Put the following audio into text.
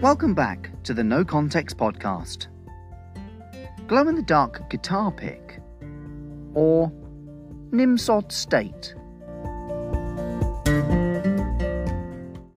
Welcome back to the No Context podcast. Glow in the dark guitar pick or Nimsod State.